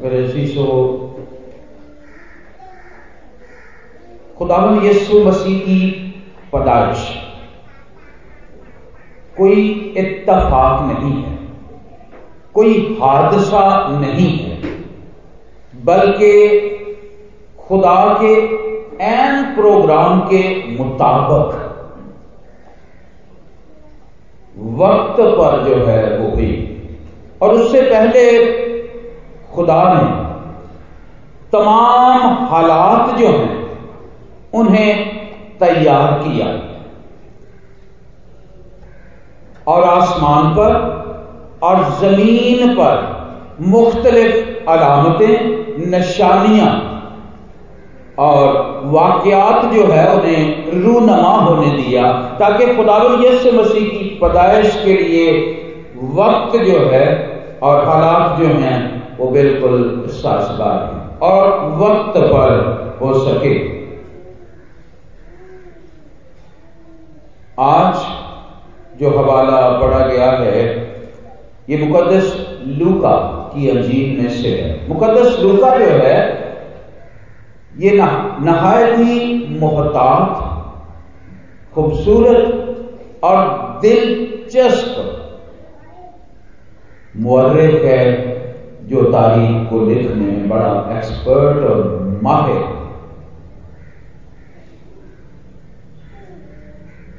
मेरे शीशो खुदावन यीशु मसीह की पदाइश कोई इत्तफाक नहीं है। कोई हादसा नहीं है। बल्कि खुदा के एन प्रोग्राम के मुताबिक वक्त पर जो है वो हुई। और उससे पहले खुदा ने तमाम हालात जो हैं, उन्हें तैयार किया। और आसमान पर और ज़मीन पर मुख्तलिफ़ अलामतें, निशानियाँ और वाकयात जो है, उन्हें रूनमा होने दिया, ताकि खुदावन यसु मसीह की पैदाइश के लिए वक्त जो है और हालात जो हैं वो बिल्कुल साजगार है। और वक्त पर हो सके। आज जो हवाला पढ़ा गया है, ये मुकदस लूका की अंजील में से है। मुकदस लूका जो है, ये नहायत ही मोहतात, खूबसूरत और दिलचस्प मुर्रख है। जो तारीख को लिखने में बड़ा एक्सपर्ट और माहिर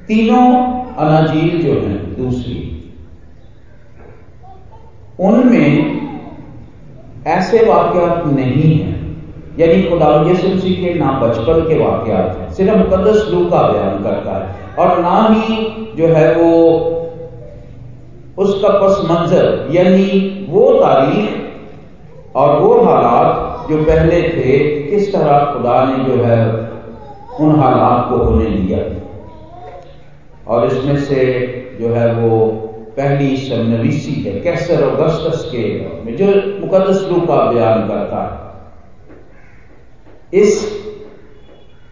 तीनों अनाजील जो हैं, दूसरी, उनमें ऐसे वाक्यात नहीं हैं, यानी खुदा यसुमसी के ना बचपन के वाकयात हैं, सिर्फ़ मुकदस लू का बयान करता है, और ना ही जो है वो उसका पस मंजर, यानी वो तारीख और वो हालात जो पहले थे, किस तरह खुदा ने जो है उन हालात को होने दिया। और इसमें से जो है वो पहली सन्नवीसी है, कैसर अगस्तस के, में जो मुकदस का बयान करता है। इस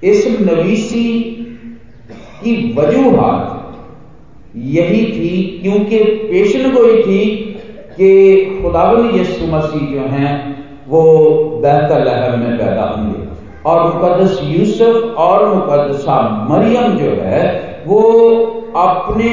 इस नवीसी की वजूहत यही थी, क्योंकि पेशन गोई थी कि खुदावन यसु मसीह जो हैं, वो बेहतर लहर में पैदा होंगे। और मुकदस यूसुफ और मुकदसा मरियम जो है, वो अपने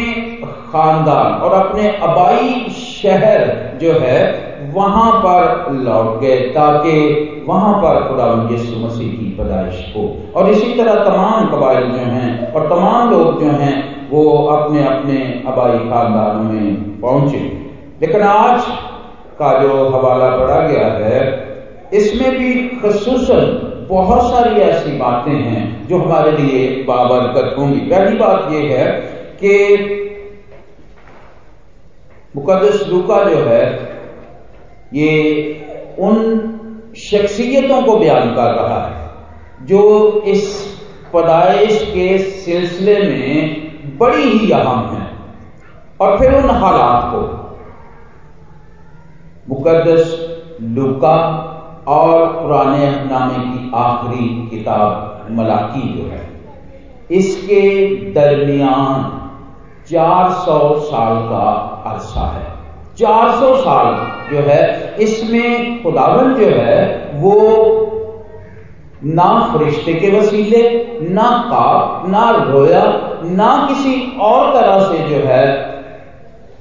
खानदान और अपने अबाई शहर जो है, वहाँ पर लौट गए ताकि वहाँ पर खुदा यसु मसीह की पैदाइश हो। और इसी तरह तमाम कबाइल जो हैं और तमाम लोग जो हैं, वो अपने अपने आबाई खानदानों में पहुँचे। लेकिन आज का जो हवाला पढ़ा गया है, इसमें भी खसूस बहुत सारी ऐसी बातें हैं जो हमारे लिए बाबरकत होंगी। पहली बात यह है कि मुकदस लूका जो है, ये उन शख्सियतों को बयान कर रहा है, जो इस पदाइश के सिलसिले में बड़ी ही अहम है और फिर उन हालात को मुकदस लुका और पुराने नामे की आखिरी किताब मलाकी जो है। इसके दरमियान 400 साल का अरसा है। 400 साल जो है, इसमें खुदावन जो है, वो ना फरिश्ते के वसीले, ना काप ना रोया, ना किसी और तरह से जो है,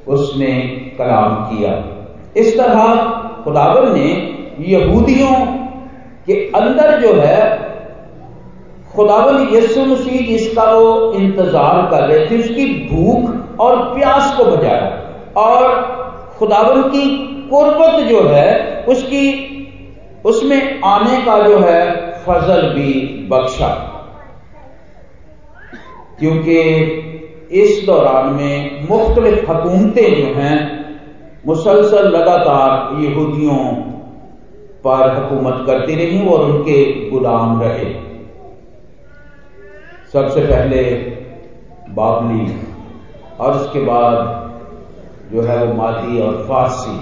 उसने कलाम किया। इस तरह खुदावन ने यहूदियों के अंदर जो है, खुदावन यसु मसीह जिसका वो इंतज़ार कर रहे थे, उसकी भूख और प्यास को बजाया। और खुदावन की कुर्बत जो है, उसकी, उसमें आने का जो है, फजल भी बख्शा। क्योंकि इस दौरान में मुख्तलिफ़ हकूमतें जो हैं मुसलसल लगातार यहूदियों पर हुकूमत करती रही और उनके गुलाम रहे। सबसे पहले बाबली और उसके बाद जो है वो मादी और फारसी,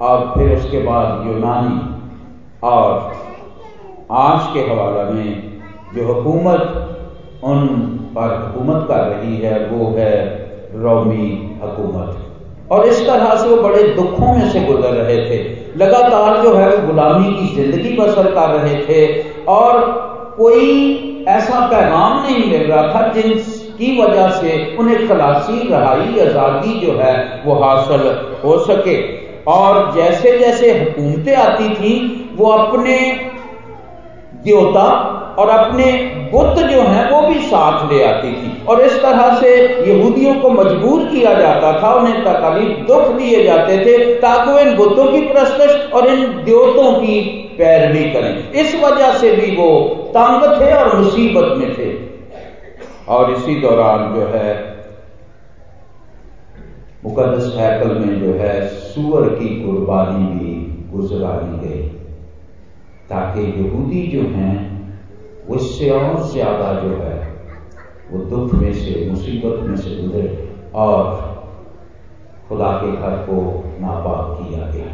और फिर उसके बाद यूनानी। और आज के हवाला में जो हुकूमत उन पर हुकूमत कर रही है, वो है रोमी हुकूमत। और इस तरह से वो बड़े दुखों में से गुजर रहे थे। लगातार जो है वो गुलामी की ज़िंदगी बसर कर रहे थे और कोई ऐसा पैगाम नहीं मिल रहा था जिनकी वजह से उन्हें खलासी, रहाई, आज़ादी जो है वो हासिल हो सके। और जैसे जैसे हुकूमतें आती थी, वो अपने देवता और अपने बुत जो हैं, वो भी साथ ले आती थी। और इस तरह से यहूदियों को मजबूर किया जाता था, उन्हें तकलीफ़ दुख दिए जाते थे, ताकि वो इन बुतों की प्रस्तश और इन देवतों की पैरवी करें। इस वजह से भी वो तंग थे और मुसीबत में थे। और इसी दौरान जो है मुकदस हैकल में जो है, सुअर की कुर्बानी भी गुजरानी गई, ताकि यहूदी जो हैं वो इससे और ज़्यादा जो है, वो दुख में से, मुसीबत में से गुजरे और खुदा के घर को नापाक किया गया।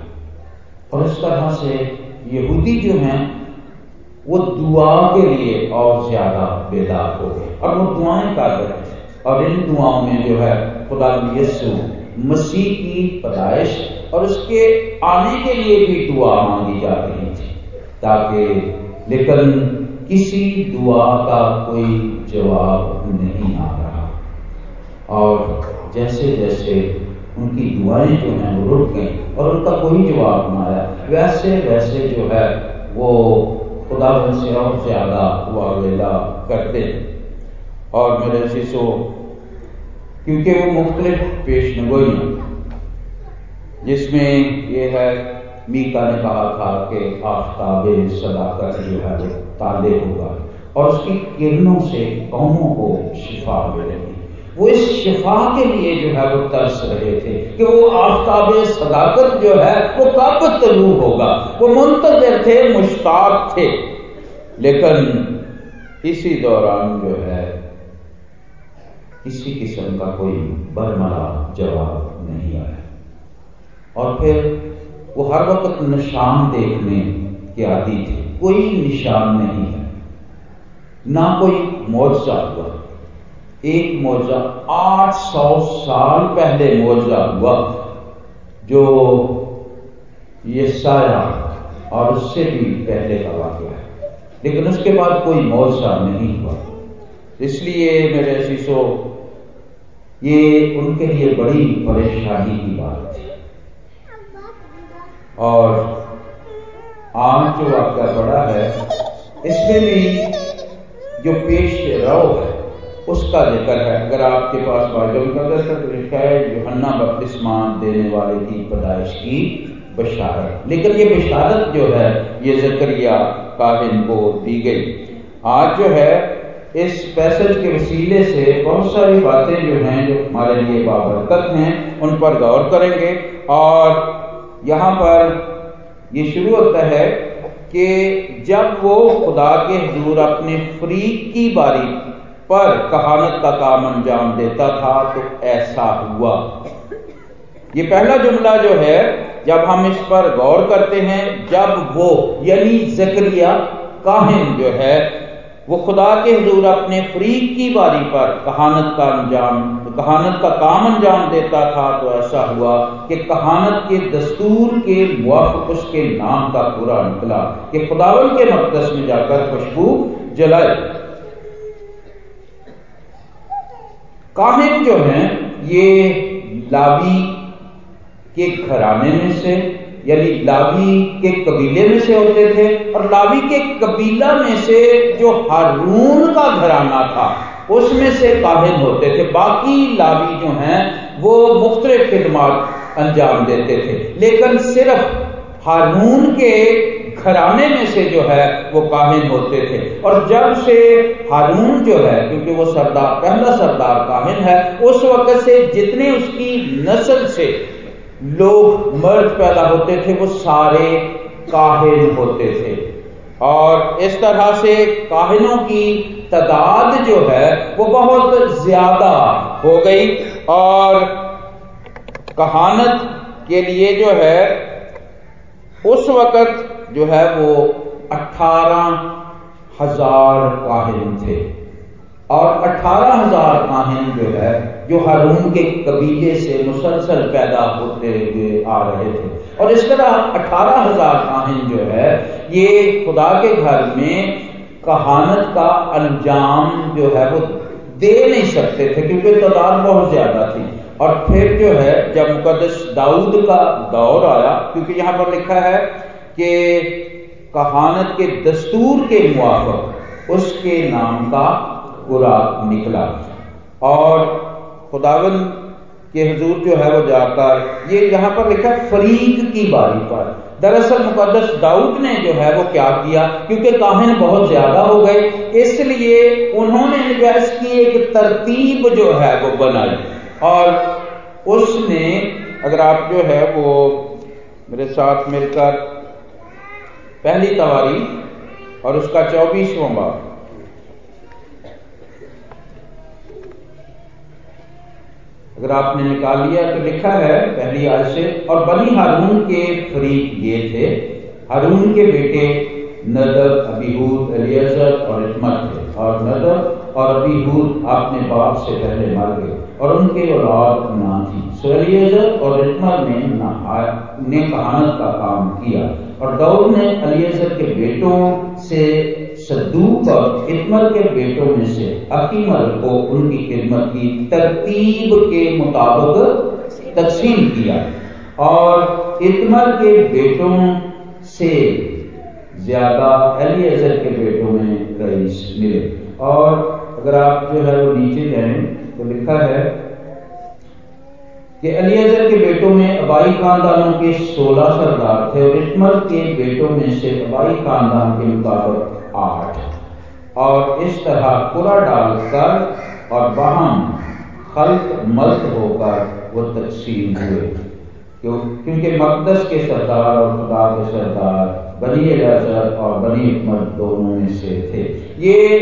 और इस तरह से यहूदी जो हैं, वो दुआ के लिए और ज़्यादा बेदार हो गए। और वो दुआएँ कर रहे थे और इन दुआओं में जो है, खुदा यसु मसीह की पैदाइश और उसके आने के लिए भी दुआ मांगी जा रही थी, ताकि लेकिन किसी दुआ का कोई जवाब नहीं आ रहा। और जैसे जैसे उनकी दुआएँ जो हैं वो रुक गई और उनका कोई जवाब ना आया वैसे वैसे जो है वो खुदा से और ज़्यादा वावेला करते और मेरे शिशो क्योंकि वो मुख्तलिफ़ पेश नगोइयाँ जिसमें ये है मीका ने कहा, था कि आफ्ताब सदाकत जो है वो ताले होगा और उसकी किरणों से कौमों को शिफा मिलेगी वो इस शिफा के लिए जो है वो तरस रहे थे कि वो आफ्ताब सदाकत जो है वो कब तलू होगा। वो मुंतजर थे, मुश्ताक थे। लेकिन इसी दौरान जो है किसी किस्म का कोई बरमला जवाब नहीं आया। और फिर वो हर वक्त निशान देखने के आदि थे। कोई निशान नहीं है। ना कोई मुआवजा हुआ। एक मुआवजा आठ सौ साल पहले मुआवजा हुआ, जो ये साया और उससे भी पहले का वाक्य है लेकिन उसके बाद कोई मुआवजा नहीं हुआ। इसलिए मेरे शीशो ये उनके लिए बड़ी परेशानी की बात थी और आज जो आपका बड़ा है, इसमें भी जो पेश रव है, उसका ज़िक्र है। अगर आपके पास बाजम का दस्तक लिखा है, योहन्ना बपतिस्मान देने वाले की पैदाइश की बशारत। लेकिन ये बशारत जो है, ये जकरिया काहिन को दी गई। आज जो है, इस पैसेज के वसीले से बहुत सारी बातें जो हैं, जो हमारे लिए बाबरकत हैं, उन पर गौर करेंगे। और यहाँ पर ये शुरू होता है कि जब वो खुदा के हजूर अपने फरीक की बारी पर कहानत का काम अंजाम देता था तो ऐसा हुआ। ये पहला जुमला जो है, जब हम इस पर गौर करते हैं, जब वो, यानी जकरिया काहिन जो है, वो खुदा के हजूर अपने फरीक की बारी पर कहानत का अंजाम कहानत का काम अंजाम देता था तो ऐसा हुआ कि कहानत के दस्तूर के मुआफ उसके नाम का पूरा निकला कि खुदावन के मकदस में जाकर खुशबू जलाए काहिन जो हैं, ये लावी के घराने में से, यानी लावी के कबीले में से होते थे और लावी के कबीला में से जो हारून का घराना था उसमें से काहिन होते थे। बाकी लावी जो हैं, वो मुख्तलिफ़ खिदमात अंजाम देते थे। लेकिन सिर्फ़ हारून के घराने में से जो है, वो काहिन होते थे। और जब से हारून जो है, क्योंकि वो सरदार, पहला सरदार काहिन है, उस वक्त से जितने उसकी नस्ल से लोग मर्द पैदा होते थे, वो सारे काहिल होते थे। और इस तरह से काहिनों की तादाद जो है, वो बहुत ज़्यादा हो गई। और कहानत के लिए जो है, उस वक्त जो है, वो अठारह हज़ार काहिन थे। और अठारह हज़ार काहिन जो है, जो हारून के कबीले से मुसलसल पैदा होते हुए आ रहे थे। और इस तरह अठारह हज़ार काहिन जो है ये खुदा के घर में कहानत का अंजाम जो है वो दे नहीं सकते थे, क्योंकि तादाद बहुत ज़्यादा थी। और फिर जो है, जब मुकदस दाऊद का दौर आया, क्योंकि यहाँ पर लिखा है कि कहानत के दस्तूर के मुआफ उसके नाम का बुरा निकला। और खुदावन के हजूर जो है वो जाकर, ये यहाँ पर लिखा है फरीक की बारी पर। दरअसल मुकदस दाऊद ने जो है वो क्या किया? क्योंकि काहिन बहुत ज़्यादा हो गए, इसलिए उन्होंने निजाइज की एक तरतीब जो है वो बनाई और उसने, अगर आप जो है वो मेरे साथ मिलकर पहली तवारी और उसका चौबीसवां बाब अगर आपने निकाल लिया तो लिखा है पहली आज से, और बनी हारून के फरीक ये थे। हारून के बेटे नदब अबीहूद अलियजर और इस्मत थे। और नदब और अबीहूद अपने बाप से पहले मर गए, और उनके औलाद ना थी। सो अलियजर और इस्मत ने ने कहानत का काम किया, और दाऊद ने अलियजर के बेटों से सदूक और के बेटों में से अकीमल को उनकी खिदमत की तरतीब के मुताबिक तकसीम किया और इतमर के बेटों से ज़्यादा अलीअजर के बेटों में रईस मिले। और अगर आप जो है वो नीचे जाए तो लिखा है कि अलीअजर के बेटों में अबाई खानदानों के 16 सरदार थे और इतमर के बेटों में से अबाई खानदान के मुताबिक आठ और इस तरह पूरा डालकर और बहम खल्क मल्त होकर वो तकसीम हुए। क्यों? क्योंकि मकदस के सरदार और खुदा के सरदार, बनी रजत और बनी हिकमत दोनों में से थे। ये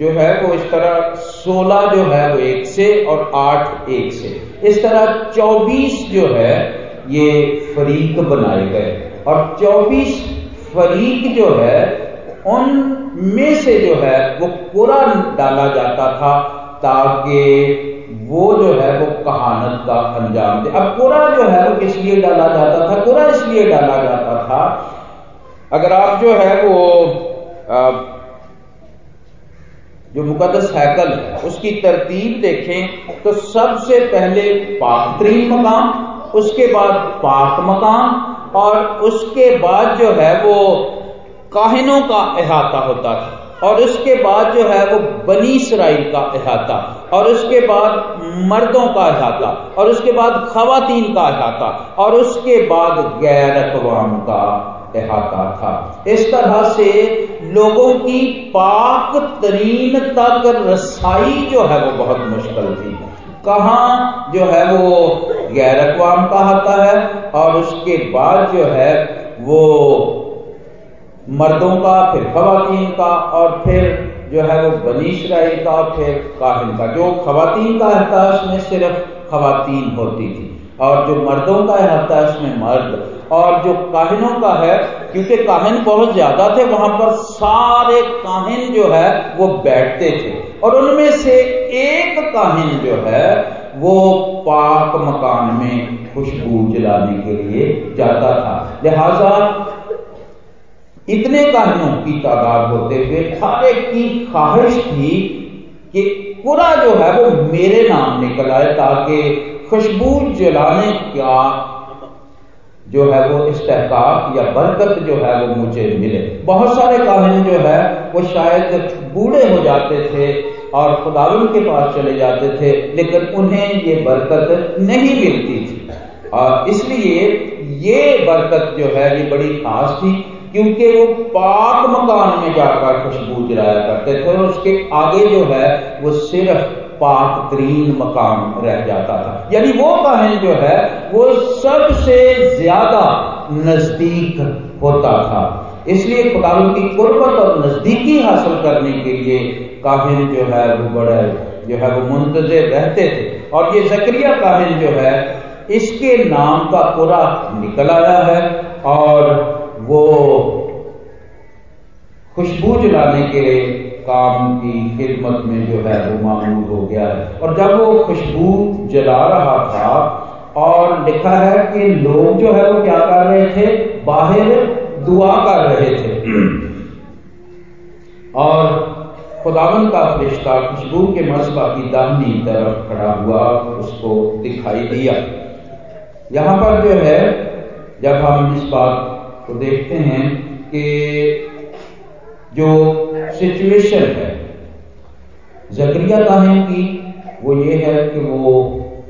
जो है वो इस तरह सोलह जो है वो एक से और आठ एक से। इस तरह चौबीस जो है, ये फरीक बनाए गए। और चौबीस फरीक जो है उनमें से जो है, वो कोरा डाला जाता था ताकि वो जो है, वो कहानत का अंजाम दे। अब कोरा जो है, वो किस लिए डाला जाता था? कोरा इसलिए डाला जाता था, अगर आप जो है, वो जो मुकदस हैकल है, उसकी तरतीब देखें तो सबसे पहले पाकतरीन मकाम, उसके बाद पाक मकाम, और उसके बाद जो है, वो काहिनों का अहाता होता था और उसके बाद जो है वो बनी इसराइल का अहाता और उसके बाद मर्दों का अहाता और उसके बाद खातन का अहाता और उसके बाद गैर अकवाम का अहाता था। इस तरह से लोगों की पाक तरीन तक रसाई जो है वो बहुत मुश्किल थी। कहा जो है वो गैर अकवाम का आता है, और उसके बाद जो है वो मर्दों का, फिर खवातीन का, और फिर जो है वो बनी इसराइल का, और फिर काहिन का। जो खवातीन का एहताश उसमें सिर्फ़ खवातीन होती थी, और जो मर्दों का एहताश में मर्द, और जो काहिनों का है, क्योंकि काहिन बहुत ज़्यादा थे, वहाँ पर सारे काहिन जो है वो बैठते थे, और उनमें से एक काहिन जो है वो पाक मकान में खुशबू जलाने के लिए जाता था। लिहाजा इतने कानूनों की तादाद होते हुए हर एक की ख्वाहिश थी कि पूरा जो है वो मेरे नाम निकल आए ताकि खुशबू जलाने का जो है वो इस्तेकाक या बरकत जो है वो मुझे मिले। बहुत सारे काहिन जो है वो शायद बूढ़े हो जाते थे और खुदावन के पास चले जाते थे, लेकिन उन्हें ये बरकत नहीं मिलती थी। और इसलिए ये बरकत जो है ये बड़ी खास थी क्योंकि वो पाक मकान में जाकर खुशबू जलाया करते थे और उसके आगे जो है, वो सिर्फ़ पाक तरीन मकान रह जाता था। यानी वो काहिन जो है, वो सबसे ज़्यादा नज़दीक होता था। इसलिए खुदावन की कुर्बत और नजदीकी हासिल करने के लिए काहिन जो है, वो बड़े जो है, वो मुंतजर रहते थे। और ये जक्रिया काहिन जो है, इसके नाम का पूरा निकल आया है और वो खुशबू जलाने के काम की खिदमत में जो है वो मामूल हो गया है। और जब वो खुशबू जला रहा था और लिखा है कि लोग जो है वो क्या कर रहे थे? बाहर दुआ कर रहे थे। और खुदावन का फरिश्ता खुशबू के मसबा की दाहनी तरफ़ खड़ा हुआ, उसको दिखाई दिया। यहाँ पर जो है, जब हम इस बात को देखते हैं कि जो सिचुएशन है। जकरिया काहिन की, वो ये है कि वो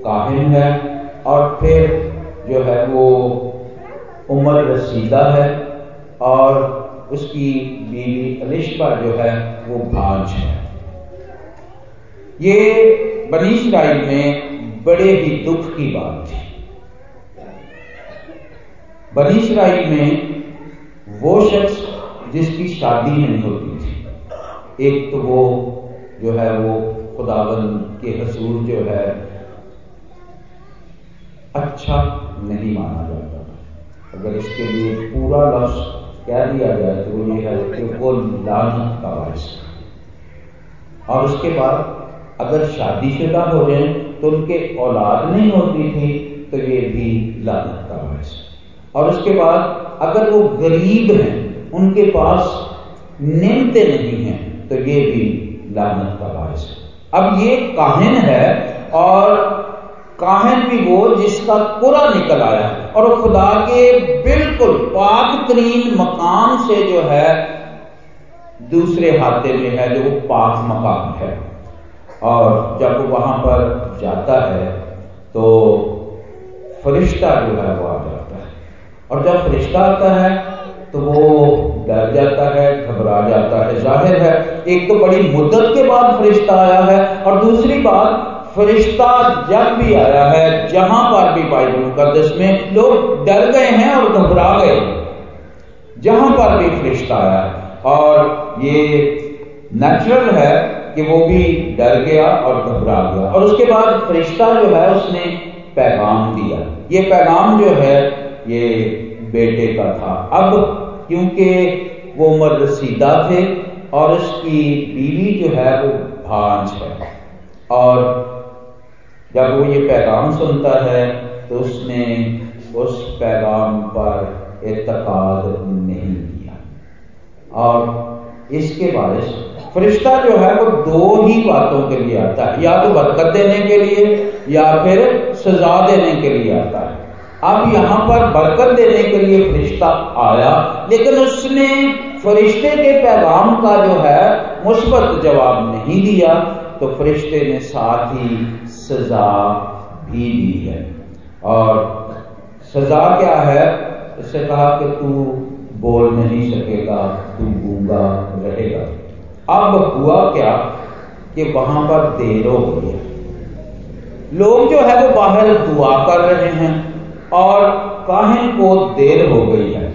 काहिन है और फिर जो है वो उम्र रसीदा है और उसकी बीवी अलिशबा जो है वो भांज है। ये बनी इसराइल में बड़े ही दुख की बात थी। बनी इसराइल में वो शख्स जिसकी शादी नहीं होती थी। एक तो वो जो है वो खुदावन के हसूर जो है अच्छा नहीं माना जाता अगर इसके लिए पूरा लफ्ज कह दिया जाए तो ये है कि वो लानत का वारिस। और उसके बाद अगर शादीशुदा हो जाए तो उनके औलाद नहीं होती थी तो ये भी लानत का वारिस। और उसके बाद अगर वो गरीब हैं उनके पास नियमते नहीं हैं तो ये भी लानत का बायस है। अब ये काहिन है, और काहिन भी वो जिसका पूरा निकल आया, और खुदा के बिल्कुल पाक तरीन मकाम से जो है, दूसरे हाथे में है, जो पाक मकाम है। और जब वो वहाँ पर जाता है तो फरिश्ता जो है वो आ जाता है। और जब फरिश्ता आता है तो वो डर जाता है, घबरा जाता है। ज़ाहिर है, एक तो बड़ी मुद्दत के बाद फरिश्ता आया है और दूसरी बात, फरिश्ता जब भी आया है, जहाँ पर भी बाइबल मुकदस में लोग डर गए हैं और घबरा गए, जहाँ पर भी फरिश्ता आया और ये नेचुरल है कि वो भी डर गया और घबरा गया। और उसके बाद फरिश्ता जो है, उसने पैगाम दिया। ये पैगाम जो है, ये बेटे का था। अब क्योंकि वो उम्र रसीदा थे और उसकी बीवी जो है वो भांज है। और जब वो ये पैगाम सुनता है तो उसने उस पैगाम पर एतकाद नहीं किया। और इसके बारिश, फरिश्ता जो है वो दो ही बातों के लिए आता है। या तो बरकत देने के लिए या फिर सजा देने के लिए आता है। अब यहाँ पर बरकत देने के लिए फरिश्ता आया, लेकिन उसने फरिश्ते के पैगाम का जो है, मुस्बत जवाब नहीं दिया तो फरिश्ते ने साथ ही सजा भी दी है। और सजा क्या है? इससे कहा कि तू बोल नहीं सकेगा, तू गूँगा रहेगा। अब हुआ क्या कि वहाँ पर देर हो है। लोग जो है वो बाहर दुआ कर रहे हैं। और काहिन को देर हो गई है?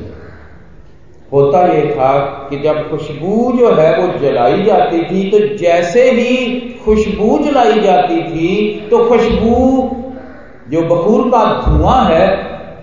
होता यह था कि जब खुशबू जो है वो जलाई जाती थी तो जैसे ही खुशबू जलाई जाती थी तो खुशबू जो बखूर का धुआँ है,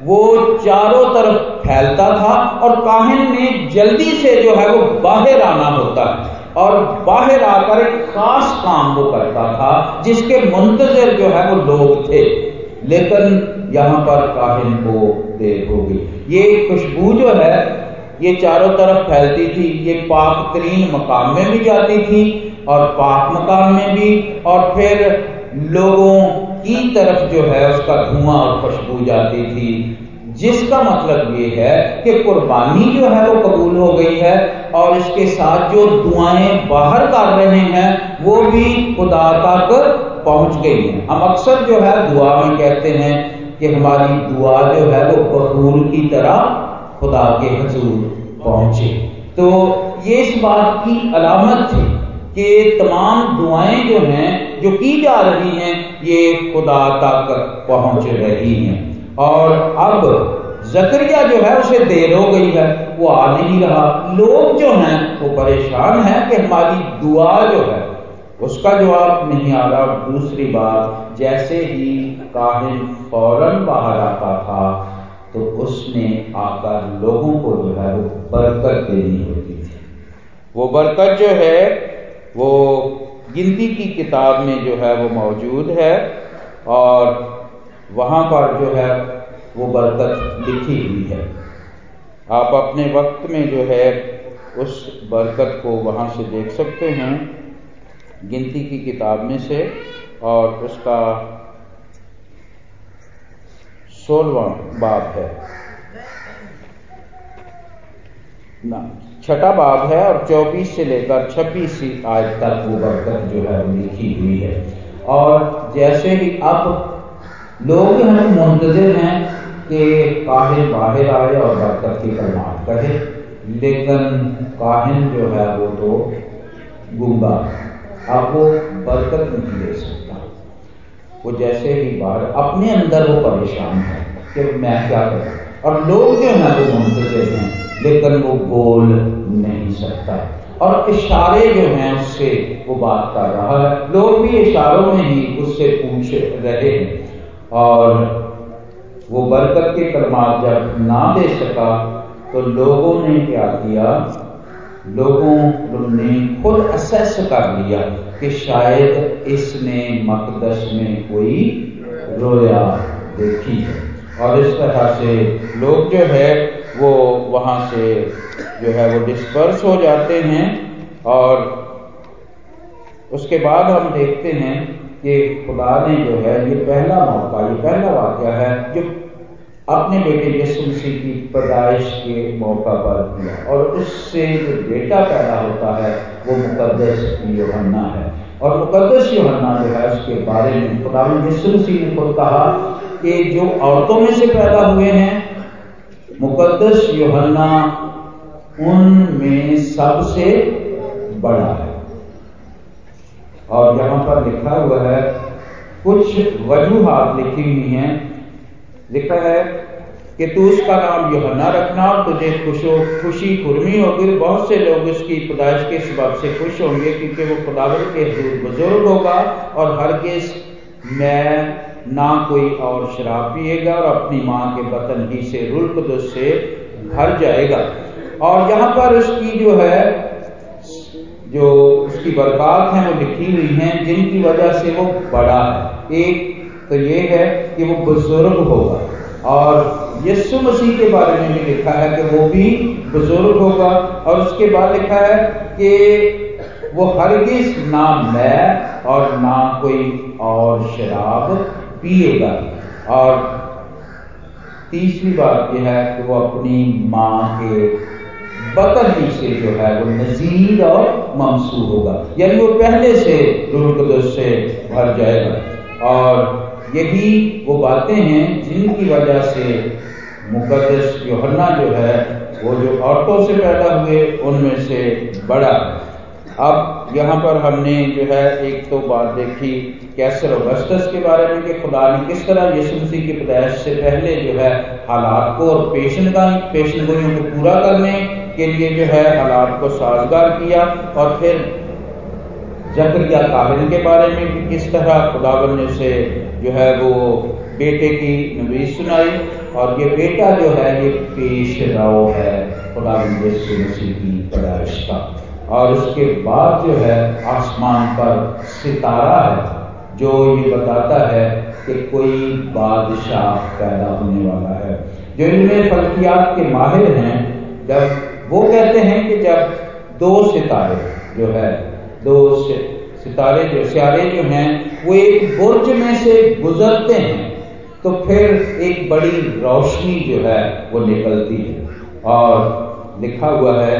वो चारों तरफ़ फैलता था और काहिन ने जल्दी से जो है वो बाहर आना होता है और बाहर आकर एक खास काम वो करता था, जिसके मुंतजर जो है वो लोग थे। लेकिन यहाँ पर काहिन को देर हो गई ये खुशबू जो है, ये चारों तरफ़ फैलती थी। ये पाक तरीन मकाम में भी जाती थी और पाक मकाम में भी। और फिर लोगों की तरफ़ जो है, उसका धुआँ और खुशबू जाती थी। जिसका मतलब ये है कि कुर्बानी जो है, वो कबूल हो गई है। और इसके साथ जो दुआएँ बाहर कर रहे हैं, वो भी खुदा तक पहुँच गई है। हम अक्सर जो है दुआ में कहते हैं कि हमारी दुआ जो है वो बखूर की तरह खुदा के हजूर पहुँचे। तो ये इस बात की अलामत थी कि तमाम दुआएँ जो हैं, जो की जा रही हैं, ये खुदा तक पहुँच रही हैं। और अब जकरिया जो है, उसे देर हो गई है, वो आ नहीं रहा। लोग जो हैं, वो परेशान हैं कि हमारी दुआ जो है उसका जवाब नहीं आ रहा दूसरी बात, जैसे ही काहिन फ़ौरन बाहर आता था तो उसने आकर लोगों को जो है वो बरकत देनी होती थी। वो बरकत जो है, वो गिनती की किताब में जो है वो मौजूद है और वहाँ पर जो है वो बरकत लिखी हुई है। आप अपने वक्त में जो है, उस बरकत को वहाँ से देख सकते हैं। गिनती की किताब में से और उसका सोलवा बाब है। ना, छठा बाब है और 24 से लेकर 26 आज तक वो बरकत जो है लिखी हुई है। और जैसे ही अब लोग हैं, मुंतजर हैं कि काहिन बाहर आए और बरकत की कलमात कहे, लेकिन काहिन जो है वो तो गुंगा अब वो बरकत नहीं दे सकता। वो जैसे ही बाहर, अपने अंदर वो परेशान है कि मैं क्या करूँ? और लोग जो है वो मुंतजर हैं, लेकिन वो बोल नहीं सकता और इशारे जो हैं उससे वो बात कर रहा है। लोग भी इशारों में ही उससे पूछ रहे हैं। और वो बरकत के कलमात जब ना दे सका तो लोगों ने क्या किया? लोगों ने खुद असेस कर लिया कि शायद इसने मकदस में कोई रोया देखी है। और इस तरह से लोग जो है, वो वहाँ से जो है, वो डिस्पर्स हो जाते हैं और उसके बाद हम देखते हैं कि खुदा ने जो है, ये पहला मौका, ये पहला वाक्य है, जो अपने बेटे यीशु मसीह की पैदाइश के मौका पर किया। और उससे जो बेटा पैदा होता है, वो मुकदस योहन्ना है। और मुकदस योहन्ना जो है, उसके बारे में खुदा यीशु मसीह ने खुद कहा कि जो औरतों में से पैदा हुए हैं मुकदस योहन्ना उनमें सबसे बड़ा है। और यहाँ पर लिखा हुआ है, कुछ वजूहत लिखी हुई हैं लिखा है कि तू उसका नाम योहन्ना रखना तुझे खुशो खुशी खुरमी होगी बहुत से लोग उसकी पैदाइश के सबब से खुश होंगे क्योंकि वो खुदावर के हजूर बुज़ुर्ग होगा और हर किस मैं ना कोई और शराब पिएगा और अपनी माँ के बतन ही से रुल से भर जाएगा। और यहाँ पर उसकी जो है, जो उसकी बरकत है, वो लिखी हुई हैं, जिनकी वजह से वो बड़ा है। एक तो ये है कि वो बुज़ुर्ग होगा। और यीशु मसीह के बारे में भी लिखा है कि वो भी बुज़ुर्ग होगा। और उसके बाद लिखा है कि वो हरगिज ना मैं और ना कोई और शराब पिएगा। और तीसरी बात यह है कि वो अपनी माँ के बतन से जो है वो नजीर और ममसू होगा। यानी वो पहले से रुल से भर जाएगा। और यही वो बातें हैं जिनकी वजह से मुकदस योहन्ना जो है, वो जो औरतों से पैदा हुए, उनमें से बड़ा अब यहाँ पर हमने जो है, एक तो बात देखी कैसर अगस्तस के बारे में कि खुदा ने किस तरह यीशु मसीह की पैदाइश से पहले जो है, हालात को और पेशन का पेशन गोइयों को पूरा करने के लिए जो है, हालात को साजगार किया और फिर जकरिया काबिल के बारे में कि किस तरह खुदावन ने से जो है वो बेटे की नवीस सुनाई और ये बेटा जो है, ये पेश राव है यीशु मसीह की पैदाइश का। और उसके बाद जो है, आसमान पर सितारा है, जो ये बताता है कि कोई बादशाह पैदा होने वाला है। जो इनमें फलकियात के माहिर हैं, जब वो कहते हैं कि जब दो सितारे जो है, दो सितारे जो सियारे जो हैं, वो एक बुर्ज में से गुजरते हैं तो फिर एक बड़ी रोशनी जो है वो निकलती है। और लिखा हुआ है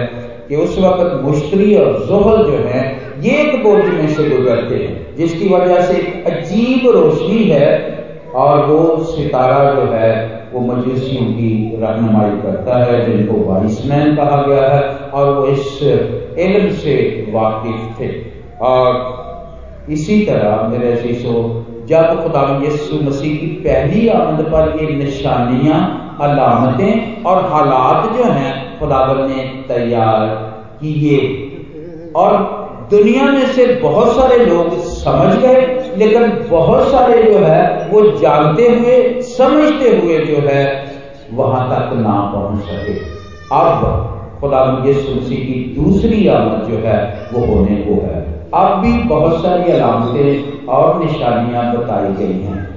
कि उस वक्त मुश्तरी और जोहल जो है, ये एक बुर्ज में से गुजरते हैं, जिसकी वजह से एक अजीब रोशनी है, और वो सितारा जो है, वो मजूसियों की रहनुमाई करता है, जिनको वाइसमैन कहा गया है, और वो इस इल्म से वाकिफ थे। और इसी तरह मेरे शीशो जब खुदा यसु मसीह की पहली आमद पर ये निशानियाँ, अलामतें और हालात जो हैं खुदावन ने तैयार किए। और दुनिया में से बहुत सारे लोग समझ गए, लेकिन बहुत सारे जो है, वो जानते हुए, समझते हुए जो है, वहाँ तक ना पहुँच सके। अब खुदा यसु मसीह की दूसरी आमद जो है, वो होने को है। अब भी बहुत सारी अलामतें और निशानियाँ बताई गई हैं।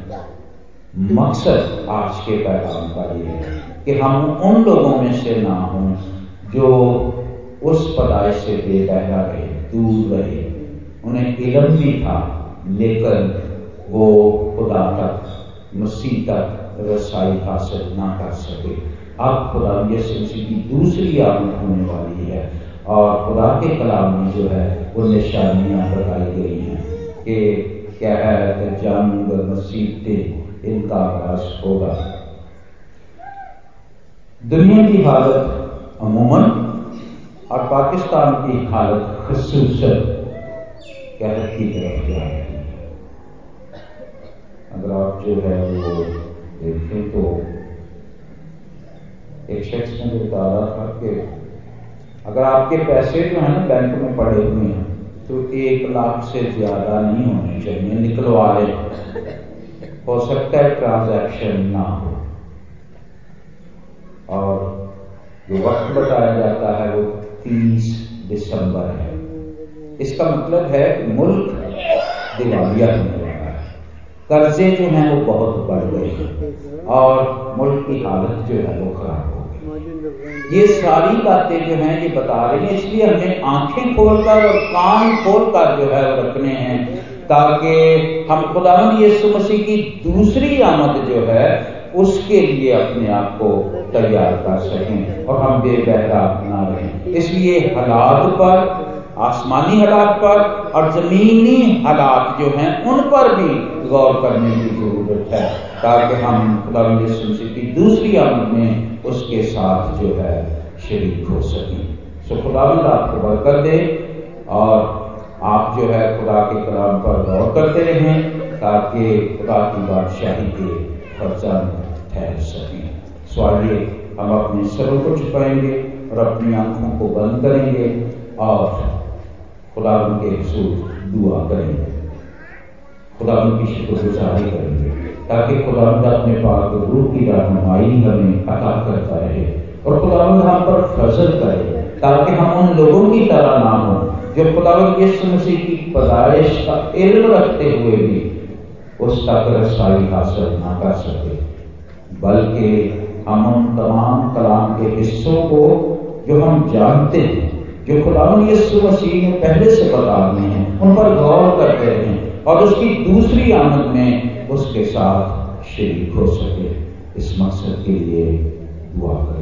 मकसद आज के पैगाम का ये है कि हम उन लोगों में से ना हों जो उस पदाइश से बेबहरा रहे, दूर रहे। उन्हें इलम भी था, लेकिन वो खुदा तक, मसीह तक रसाई हासिल ना कर सके। अब खुदा यसु की दूसरी आमद होने वाली है। और खुदा के कलाम में जो है, वो निशानियाँ बताई गई हैं कि है जंग मसीबतें इनका आगाज़ होगा। दुनिया की हालत अमूमन और पाकिस्तान की हालत खसूस कहत की तरफ़ जा रही है। अगर आप जो है वो देखें तो एक शख्स ने बता रहा था कि अगर आपके पैसे जो है ना बैंक में पड़े हुए हैं तो एक लाख से ज़्यादा नहीं होने चाहिए, निकलवा ले। हो सकता है ट्रांजैक्शन ना हो। और जो वक्त बताया जाता है वो 30 दिसंबर है। इसका मतलब है मुल्क दिवालिया होने वाला है। कर्जे जो हैं वो बहुत बढ़ गए हैं और मुल्क की हालत जो है वो खराब हो ये सारी बातें जो हैं ये बता रही हैं, इसलिए हमें आँखें खोलकर और कान खोलकर जो है वो रखने हैं, ताकि हम खुदा यीशु मसीह की दूसरी आमद जो है, उसके लिए अपने आप को तैयार कर सकें और हम बेबहरा ना रहें। इसलिए हालात पर, आसमानी हालात पर और जमीनी हालात जो हैं, उन पर भी गौर करने की ज़रूरत है, ताकि हम खुदा की दूसरी आमद में उसके साथ जो है शरीक हो सकें। सो खुदावंद आपको बरकत दे और आप जो है खुदा के कलाम पर गौर करते रहें, ताकि खुदा की बादशाही के खर्चा ठहर सकें। स्वाइए हम अपने सरों को छुपाएँगे और अपनी आँखों को बंद करेंगे और खुदा के हसूर दुआ करेंगे। खुदा की शुक्रगुजारी करेंगे, ताकि खुदावंद अपने पाक रूह की रहनुमाई हमें अता करता रहे और खुदावंद हम पर फजल करे, ताकि हम उन लोगों की तरह ना हो, जो खुदावंद यीशु मसीह की पैदाइश का इल्म रखते हुए भी उस तक रसाई हासिल ना कर सके। बल्कि हम उन तमाम कलाम के हिस्सों को, जो हम जानते हैं, जो खुदावन यीशु मसीह ने पहले से बता दिए हैं, उन पर गौर करते रहें और उसकी दूसरी आमद में उसके साथ शरीक हो सके। इस मकसद के लिए दुआ करें।